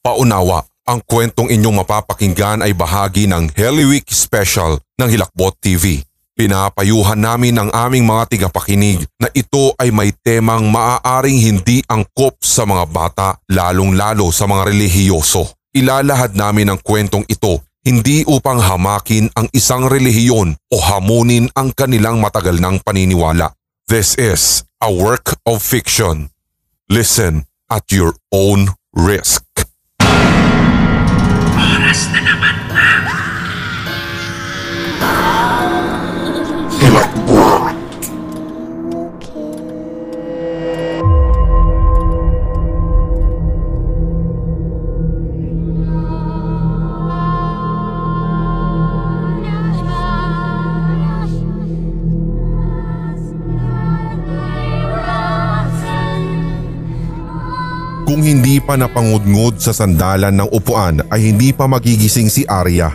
Paunawa, ang kwentong inyong mapapakinggan ay bahagi ng Heliweek Special ng Hilakbot TV. Pinapayuhan namin ang aming mga tigapakinig na ito ay may temang maaaring hindi angkop sa mga bata lalong-lalo sa mga relihiyoso. Ilalahad namin ang kwentong ito hindi upang hamakin ang isang relihiyon o hamunin ang kanilang matagal ng paniniwala. This is a work of fiction. Listen at your own risk. Oras na naman na. Pa napangudngod sa sandalan ng upuan ay hindi pa magigising si Arya.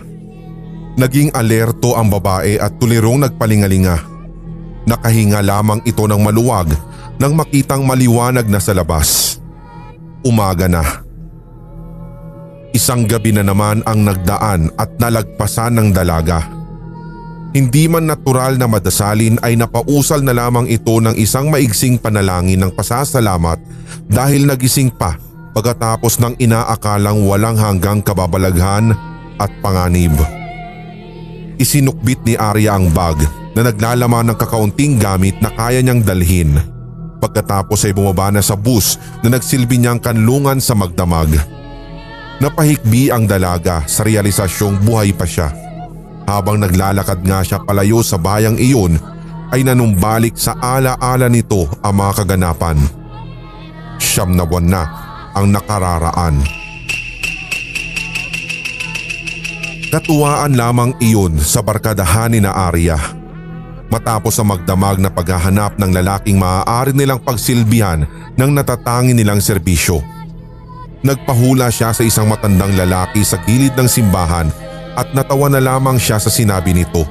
Naging alerto ang babae at tulirong nagpalingalinga. Nakahinga lamang ito ng maluwag nang makitang maliwanag na sa labas. Umaga na. Isang gabi na naman ang nagdaan at nalagpasan ng dalaga. Hindi man natural na madasalin ay napausal na lamang ito ng isang maigsing panalangin ng pasasalamat dahil nagising pa pagkatapos ng inaakalang walang hanggang kababalaghan at panganib. Isinukbit ni Arya ang bag na naglalaman ng kakaunting gamit na kaya niyang dalhin. Pagkatapos ay bumaba na sa bus na nagsilbi niyang kanlungan sa magdamag. Napahikbi ang dalaga sa realisasyong buhay pa siya. Habang naglalakad nga siya palayo sa bayang iyon ay nanumbalik sa ala-ala nito ang mga kaganapan. Siyam na buwan na ang nakararaan. Katuwaan lamang iyon sa barkadahan ni na Arya. Matapos ang magdamag na paghahanap ng lalaking maaari nilang pagsilbihan ng natatangi nilang serbisyo. Nagpahula siya sa isang matandang lalaki sa gilid ng simbahan at natawa na lamang siya sa sinabi nito.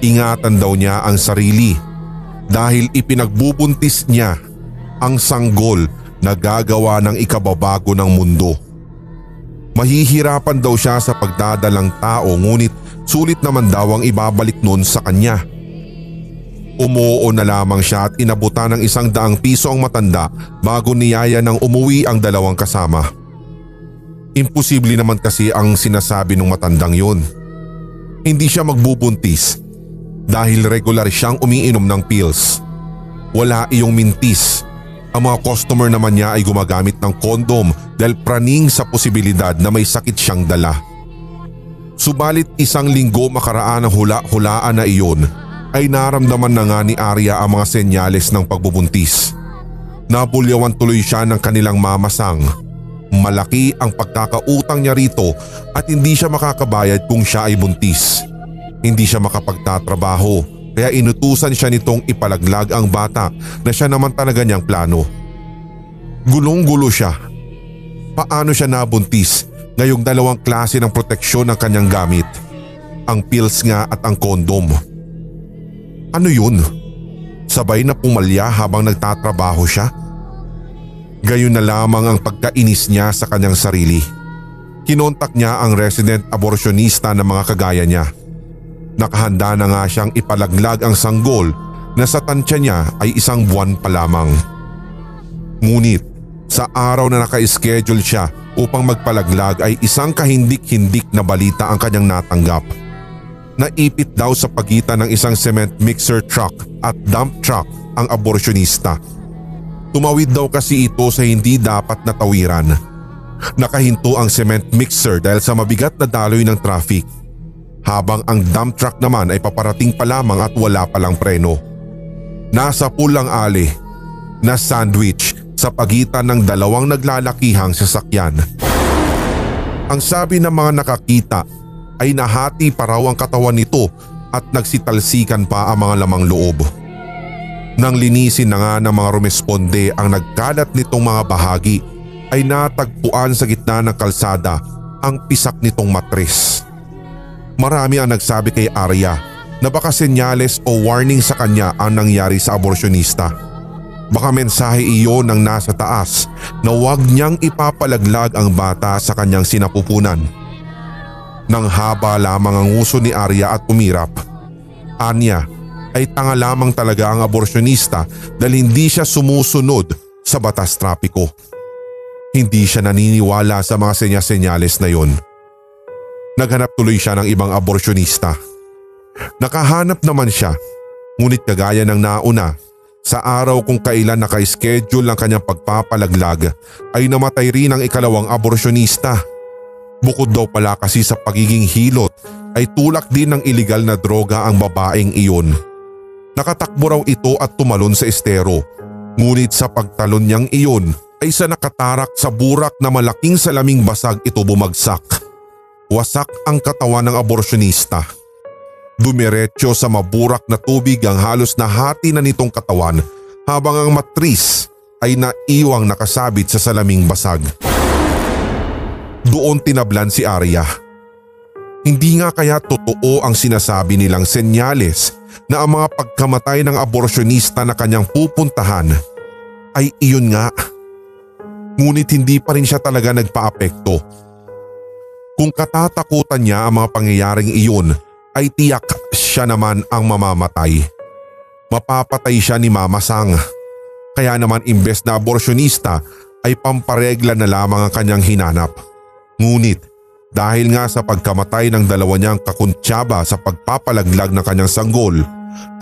Ingatan daw niya ang sarili dahil ipinagbubuntis niya ang sanggol na gagawa ng ikababago ng mundo. Mahihirapan daw siya sa pagdadalang tao ngunit sulit naman daw ang ibabalik nun sa kanya. Umuo na lamang siya at inabutan ng isang daang piso ang matanda bago niyaya ng umuwi ang dalawang kasama. Imposible naman kasi ang sinasabi ng matandang yun. Hindi siya magbubuntis dahil regular siyang umiinom ng pills. Wala iyong mintis ang mga customer naman niya ay gumagamit ng kondom dahil praning sa posibilidad na may sakit siyang dala. Subalit isang linggo makaraan ang hula-hulaan na iyon ay naramdaman na nga ni Arya ang mga senyales ng pagbubuntis. Nabulyawan tuloy siya ng kanilang mamasang. Malaki ang pagkakautang niya rito at hindi siya makakabayad kung siya ay buntis. Hindi siya makapagtatrabaho kaya inutusan siya nitong ipalaglag ang bata na siya naman talaga niyang plano. Gulong-gulo siya. Paano siya nabuntis ngayong dalawang klase ng proteksyon ng kanyang gamit? Ang pills nga at ang kondom. Ano yun? Sabay na pumalya habang nagtatrabaho siya? Gayon na lamang ang pagkainis niya sa kanyang sarili. Kinontak niya ang resident abortionista ng mga kagaya niya Nakahanda na nga siyang ipalaglag ang sanggol na sa tansya niya ay isang buwan pa lamang. Ngunit sa araw na naka-schedule siya upang magpalaglag ay isang kahindik-hindik na balita ang kanyang natanggap. Naipit daw sa pagitan ng isang cement mixer truck at dump truck ang abortionista. Tumawid daw kasi ito sa hindi dapat na tawiran. Nakahinto ang cement mixer dahil sa mabigat na daloy ng traffic habang ang dump truck naman ay paparating pa lamang at wala palang preno. Nasa pulang ali na sandwich sa pagitan ng dalawang naglalakihang sasakyan. Ang sabi ng mga nakakita ay nahati pa raw ang katawan nito at nagsitalsikan pa ang mga lamang loob. Nang linisin na nga ng mga rumesponde ang nagkalat nitong mga bahagi ay natagpuan sa gitna ng kalsada ang pisak nitong matres. Marami ang nagsabi kay Arya na baka senyales o warning sa kanya ang nangyari sa aborsyonista. Baka mensahe iyon ng nasa taas na huwag niyang ipapalaglag ang bata sa kanyang sinapupunan. Nang haba lamang ang uso ni Arya at umirap. Anya ay tanga lamang talaga ang aborsyonista dahil hindi siya sumusunod sa batas trapiko. Hindi siya naniniwala sa mga senyas-senyales na yon. Naghanap tuloy siya ng ibang aborsyonista. Nakahanap naman siya ngunit kagaya ng nauna sa araw kung kailan naka-schedule ang kanyang pagpapalaglag ay namatay rin ang ikalawang aborsyonista. Bukod daw pala kasi sa pagiging hilot ay tulak din ng iligal na droga ang babaeng iyon. Nakatakbo raw ito at tumalon sa estero. Ngunit sa pagtalon niyang iyon ay sa nakatarak sa burak na malaking salaming basag ito bumagsak. Wasak ang katawan ng aborsyonista. Dumiretso sa maburak na tubig ang halos nahati na nitong katawan habang ang matris ay naiwang nakasabit sa salaming basag. Doon tinablan si Arya. Hindi nga kaya totoo ang sinasabi nilang senyales na ang mga pagkamatay ng aborsyonista na kanyang pupuntahan ay iyon nga. Ngunit hindi pa rin siya talaga nagpaapekto. Kung katatakutan niya ang mga pangyayaring iyon ay tiyak siya naman ang mamamatay. Mapapatay siya ni Mama Sang. Kaya naman imbes na aborsyonista ay pamparegla na lamang ang kanyang hinanap. Ngunit dahil nga sa pagkamatay ng dalawa niyang kakuntsaba sa pagpapalaglag ng kanyang sanggol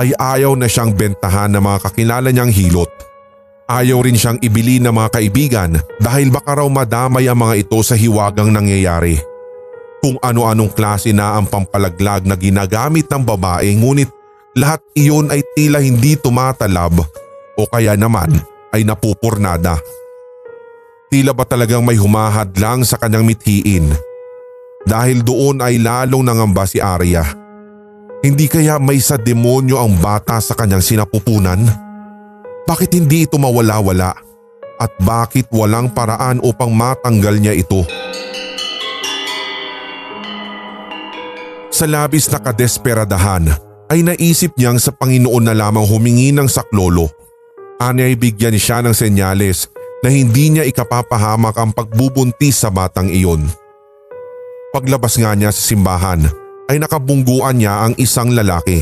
ay ayaw na siyang bentahan ng mga kakilala niyang hilot. Ayaw rin siyang ibili ng mga kaibigan dahil baka raw madamay ang mga ito sa hiwagang nangyayari. Kung ano-anong klase na ang pampalaglag na ginagamit ng babae ngunit lahat iyon ay tila hindi tumatalab o kaya naman ay napupurnada. Tila ba talagang may humahad lang sa kanyang mithiin? Dahil doon ay lalong nangamba si Arya. Hindi kaya may sa demonyo ang bata sa kanyang sinapupunan? Bakit hindi ito mawala-wala? At bakit walang paraan upang matanggal niya ito? Sa labis na kadesperadahan ay naisip niyang sa Panginoon na lamang humingi ng saklolo. Ani ay bigyan siya ng senyales na hindi niya ikapapahamak ang pagbubuntis sa batang iyon. Paglabas nga niya sa simbahan ay nakabungguan niya ang isang lalaki.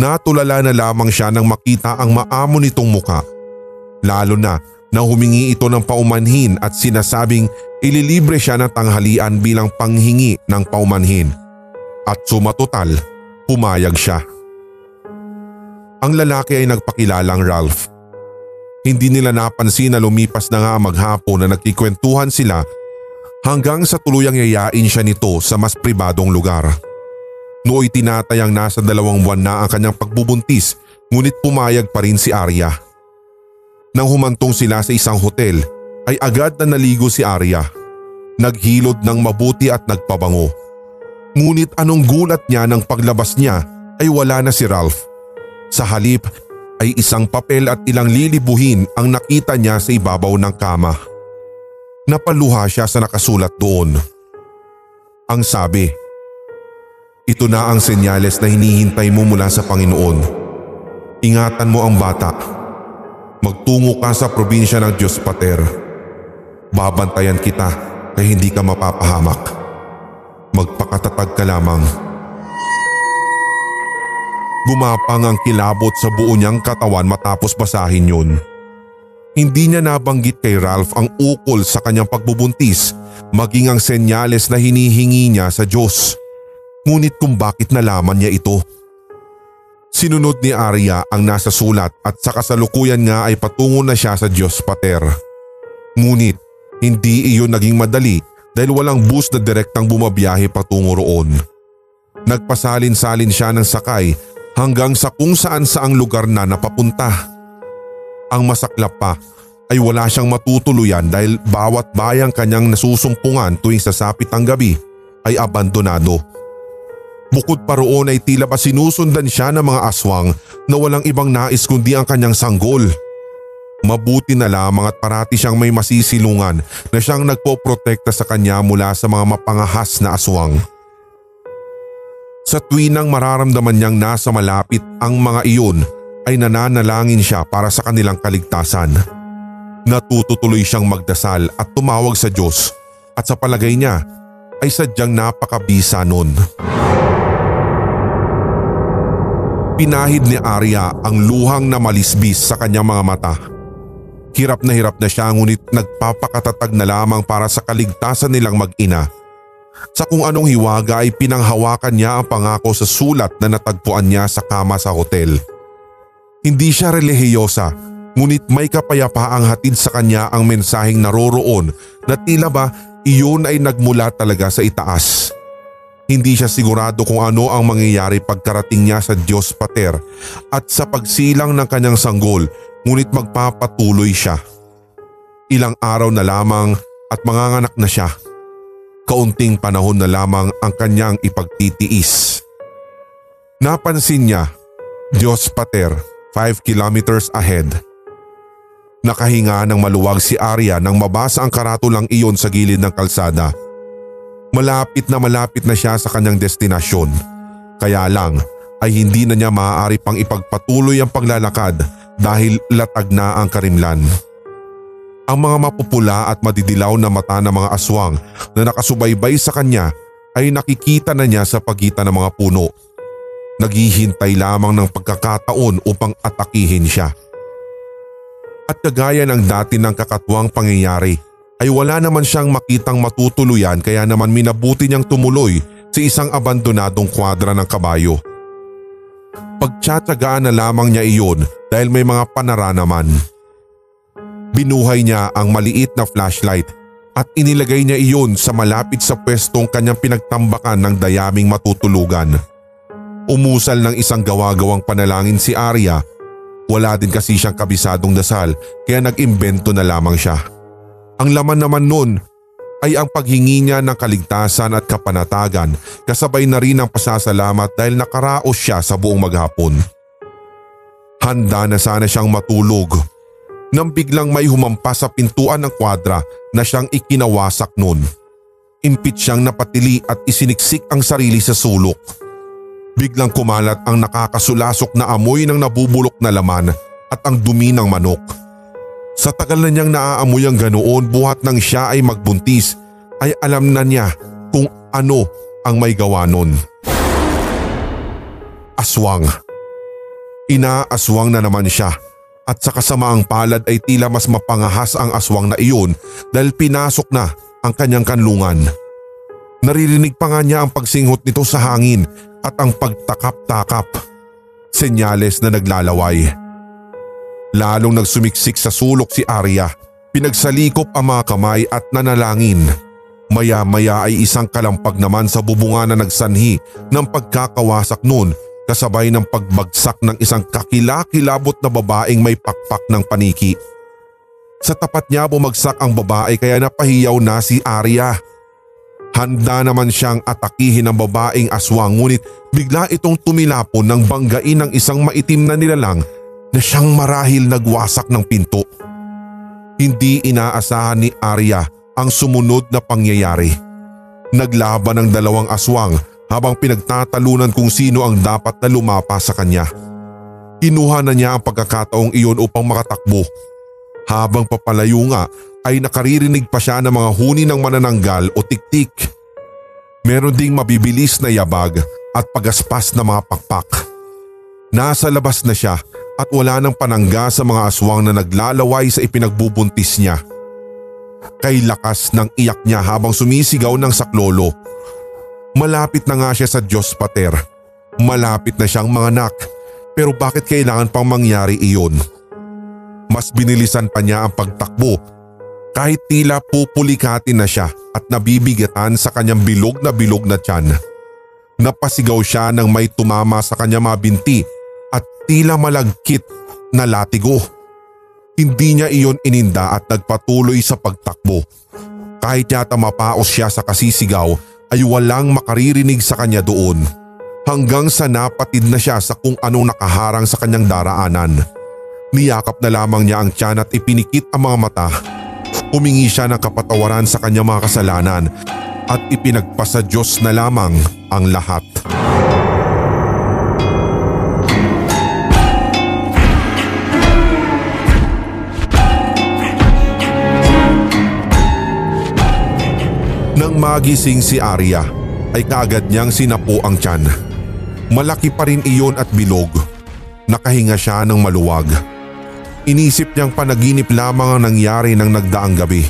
Natulala na lamang siya nang makita ang maamo nitong muka. Lalo na na humingi ito ng paumanhin at sinasabing ililibre siya ng tanghalian bilang panghingi ng paumanhin. At sumatotal, pumayag siya. Ang lalaki ay nagpakilalang Ralph. Hindi nila napansin na lumipas na nga maghapon na nagkikwentuhan sila hanggang sa tuluyang yayain siya nito sa mas pribadong lugar. Nooy tinatayang nasa dalawang buwan na ang kanyang pagbubuntis ngunit pumayag pa rin si Arya. Nang humantong sila sa isang hotel ay agad na naligo si Arya. Naghilod ng mabuti at nagpabango. Ngunit anong gulat niya nang paglabas niya ay wala na si Ralph. Sa halip ay isang papel at ilang lilibuhin ang nakita niya sa ibabaw ng kama. Napaluha siya sa nakasulat doon. Ang sabi, Ito na ang senyales na hinihintay mo mula sa Panginoon. Ingatan mo ang bata. Magtungo ka sa probinsya ng Diyos Pater. Babantayan kita kaya hindi ka mapapahamak. Magpakatatag ka lamang. Gumapang ang kilabot sa buo niyang katawan matapos basahin yun. Hindi niya nabanggit kay Ralph ang ukol sa kanyang pagbubuntis maging ang senyales na hinihingi niya sa Diyos. Ngunit kung bakit nalaman niya ito. Sinunod ni Arya ang nasa sulat at sa kasalukuyan nga ay patungo na siya sa Diyos Pater. Ngunit hindi iyon naging madali dahil walang bus na direktang bumabiyahe patungo roon. Nagpasalin-salin siya ng sakay hanggang sa kung saan saang lugar na napapunta. Ang masaklap pa ay wala siyang matutuluyan dahil bawat bayang kanyang nasusumpungan tuwing sasapit ang gabi ay abandonado. Bukod pa roon ay tila pa sinusundan siya ng mga aswang na walang ibang nais kundi ang kanyang sanggol. Mabuti na lamang at parati siyang may masisilungan na siyang nagpoprotekta sa kanya mula sa mga mapangahas na aswang. Sa tuwinang mararamdaman niyang nasa malapit ang mga iyon ay nananalangin siya para sa kanilang kaligtasan. Natututuloy siyang magdasal at tumawag sa Diyos at sa palagay niya ay sadyang napakabisa nun. Pinahid ni Arya ang luhang na malisbis sa kanyang mga mata. Hirap na hirap na siya ngunit nagpapakatatag na lamang para sa kaligtasan nilang mag-ina. Sa kung anong hiwaga ay pinanghawakan niya ang pangako sa sulat na natagpuan niya sa kama sa hotel. Hindi siya relihiyosa ngunit may kapayapaang hatid sa kanya ang mensaheng naroroon na tila ba iyon ay nagmula talaga sa itaas. Hindi siya sigurado kung ano ang mangyayari pagkarating niya sa Diyos Pater at sa pagsilang ng kanyang sanggol ngunit magpapatuloy siya. Ilang araw na lamang at manganganak na siya. Kaunting panahon na lamang ang kanyang ipagtitiis. Napansin niya, Diyos Pater, 5 kilometers ahead. Nakahinga ng maluwag si Arya nang mabasa ang karatulang iyon sa gilid ng kalsada. Malapit na malapit na siya sa kanyang destinasyon. Kaya lang ay hindi na niya maaari pang ipagpatuloy ang paglalakad dahil latag na ang karimlan. Ang mga mapupula at madidilaw na mata ng mga aswang na nakasubaybay sa kanya ay nakikita na niya sa pagitan ng mga puno. Naghihintay lamang ng pagkakataon upang atakihin siya. At kagaya ng dati ng kakatwang pangyayari ay wala naman siyang makitang matutuluyan kaya naman minabuti niyang tumuloy sa isang abandonadong kwadra ng kabayo. Pagtsatsagaan na lamang niya iyon dahil may mga panara naman. Binuhay niya ang maliit na flashlight at inilagay niya iyon sa malapit sa pwestong kanyang pinagtambakan ng dayaming matutulugan. Umusal ng isang gawa-gawang panalangin si Arya. Wala din kasi siyang kabisadong dasal kaya nag-imbento na lamang siya. Ang laman naman nun ay ang paghingi niya ng kaligtasan at kapanatagan kasabay na rin ang pasasalamat dahil nakaraos siya sa buong maghapon. Handa na sana siyang matulog nang biglang may humampas sa pintuan ng kwadra na siyang ikinawasak nun. Impit siyang napatili at isiniksik ang sarili sa sulok. Biglang kumalat ang nakakasulasok na amoy ng nabubulok na laman at ang dumi ng manok. Sa tagal na niyang naaamoy ang ganoon buhat nang siya ay magbuntis ay alam na niya kung ano ang may gawa nun. Aswang. Inaaswang na naman siya at sa kasamaang palad ay tila mas mapangahas ang aswang na iyon dahil pinasok na ang kanyang kanlungan. Naririnig pa nga niya ang pagsinghot nito sa hangin at ang pagtakap-takap. Senyales na naglalaway. Lalong nagsumiksik sa sulok si Arya. Pinagsalikop ang mga kamay at nanalangin. Maya-maya ay isang kalampag naman sa bubunga na nagsanhi ng pagkakawasak noon kasabay ng pagbagsak ng isang kakilakilabot na babaeng may pakpak ng paniki. Sa tapat niya bumagsak ang babae kaya napahiyaw na si Arya. Handa naman siyang atakihin ang babaeng aswang ngunit bigla itong tumilapon ng banggain ng isang maitim na nilalang na siyang marahil nagwasak ng pinto. Hindi inaasahan ni Arya ang sumunod na pangyayari. Naglaban ang dalawang aswang habang pinagtatalunan kung sino ang dapat na lumapa sa kanya. Kinuha na niya ang pagkakataong iyon upang makatakbo. Habang papalayo nga ay nakaririnig pa siya ng mga huni ng manananggal o tiktik. Meron ding mabibilis na yabag at pagaspas na mga pakpak. Nasa labas na siya at wala nang panangga sa mga aswang na naglalaway sa ipinagbubuntis niya. Kay lakas ng iyak niya habang sumisigaw ng saklolo. Malapit na nga siya sa Diyos Pater. Malapit na siyang manganak. Pero bakit kailangan pang mangyari iyon? Mas binilisan pa niya ang pagtakbo kahit tila pupulikatin na siya at nabibigatan sa kanyang bilog na bilog na tiyan. Napasigaw siya nang may tumama sa kanya mabinti at tila malagkit na latigo. Hindi niya iyon ininda at nagpatuloy sa pagtakbo. Kahit yata mapaos siya sa kasisigaw ay walang makaririnig sa kanya doon. Hanggang sa napatid na siya sa kung anong nakaharang sa kanyang daraanan. Niyakap na lamang niya ang tiyan at ipinikit ang mga mata. Humingi siya ng kapatawaran sa kanyang mga kasalanan at ipinagpasa Diyos na lamang ang lahat. Nang magising si Arya ay kaagad niyang sinapo ang tiyan. Malaki pa rin iyon at bilog. Nakahinga siya ng maluwag. Inisip niyang panaginip lamang ang nangyari ng nagdaang gabi.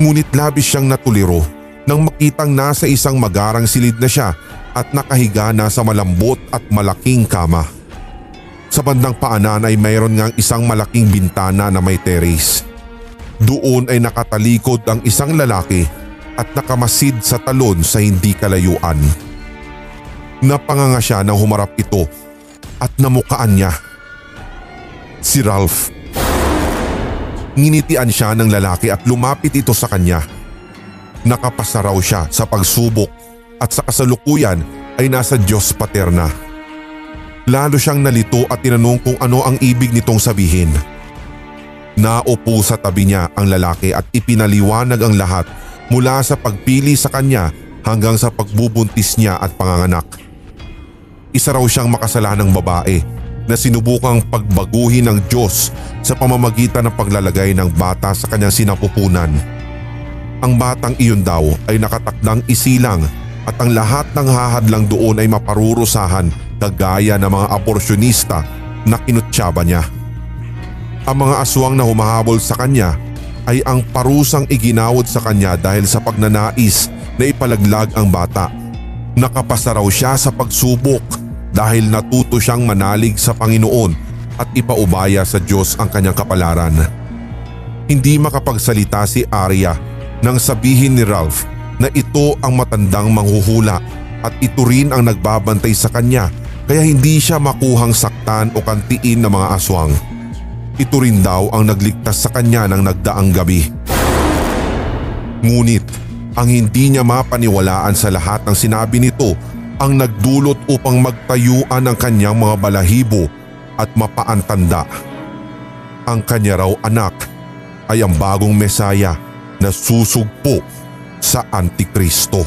Ngunit labis siyang natuliro nang makitang nasa isang magarang silid na siya at nakahiga na sa malambot at malaking kama. Sa bandang paanan ay mayroon ngang isang malaking bintana na may terrace. Doon ay nakatalikod ang isang lalaki at nakamasid sa talon sa hindi kalayuan. Napanganga siya nang humarap ito at namukaan niya. Si Ralph. Nginitian siya ng lalaki at lumapit ito sa kanya. Nakapasa raw siya sa pagsubok at sa kasalukuyan ay nasa Diyos paterna. Lalo siyang nalito at tinanong kung ano ang ibig nitong sabihin. Naupo sa tabi niya ang lalaki at ipinaliwanag ang lahat mula sa pagpili sa kanya hanggang sa pagbubuntis niya at panganganak. Isa raw siyang makasalanang babae na sinubukang pagbaguhin ng Diyos sa pamamagitan ng paglalagay ng bata sa kanyang sinapupunan. Ang batang iyon daw ay nakatakdang isilang at ang lahat ng hahadlang doon ay maparurusahan kagaya ng mga aborsyonista na kinutsaba niya. Ang mga aswang na humahabol sa kanya ay ang parusang iginawad sa kanya dahil sa pagnanais na ipalaglag ang bata. Nakapasa raw siya sa pagsubok dahil natuto siyang manalig sa Panginoon at ipaubaya sa Diyos ang kanyang kapalaran. Hindi makapagsalita si Arya nang sabihin ni Ralph na ito ang matandang manghuhula at ito rin ang nagbabantay sa kanya kaya hindi siya makuhang saktan o kantiin ng mga aswang. Ito rin daw ang nagligtas sa kanya ng nagdaang gabi. Ngunit ang hindi niya mapaniwalaan sa lahat ng sinabi nito ang nagdulot upang magtayuan ang kanyang mga balahibo at mapaantanda. Ang kanya raw anak ay ang bagong mesaya na susugpo sa Antikristo.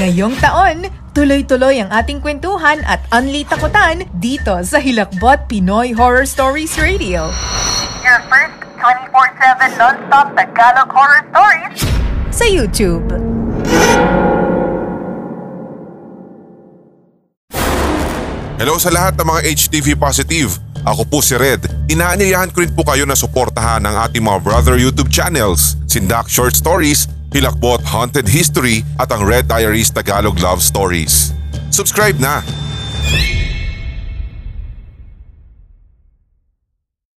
Ngayong taon, tuloy-tuloy ang ating kwentuhan at unli takutan dito sa Hilakbot Pinoy Horror Stories Radio. Your first 24-7 non-stop Tagalog horror stories Sa YouTube. Hello sa lahat ng mga HTV positive. Ako po si Red. Inaanyayahan ko rin po kayo na suportahan ang ating mga brother YouTube channels, Sindak Short Stories, Hilakbot Haunted History at ang Red Diaries Tagalog Love Stories. Subscribe na!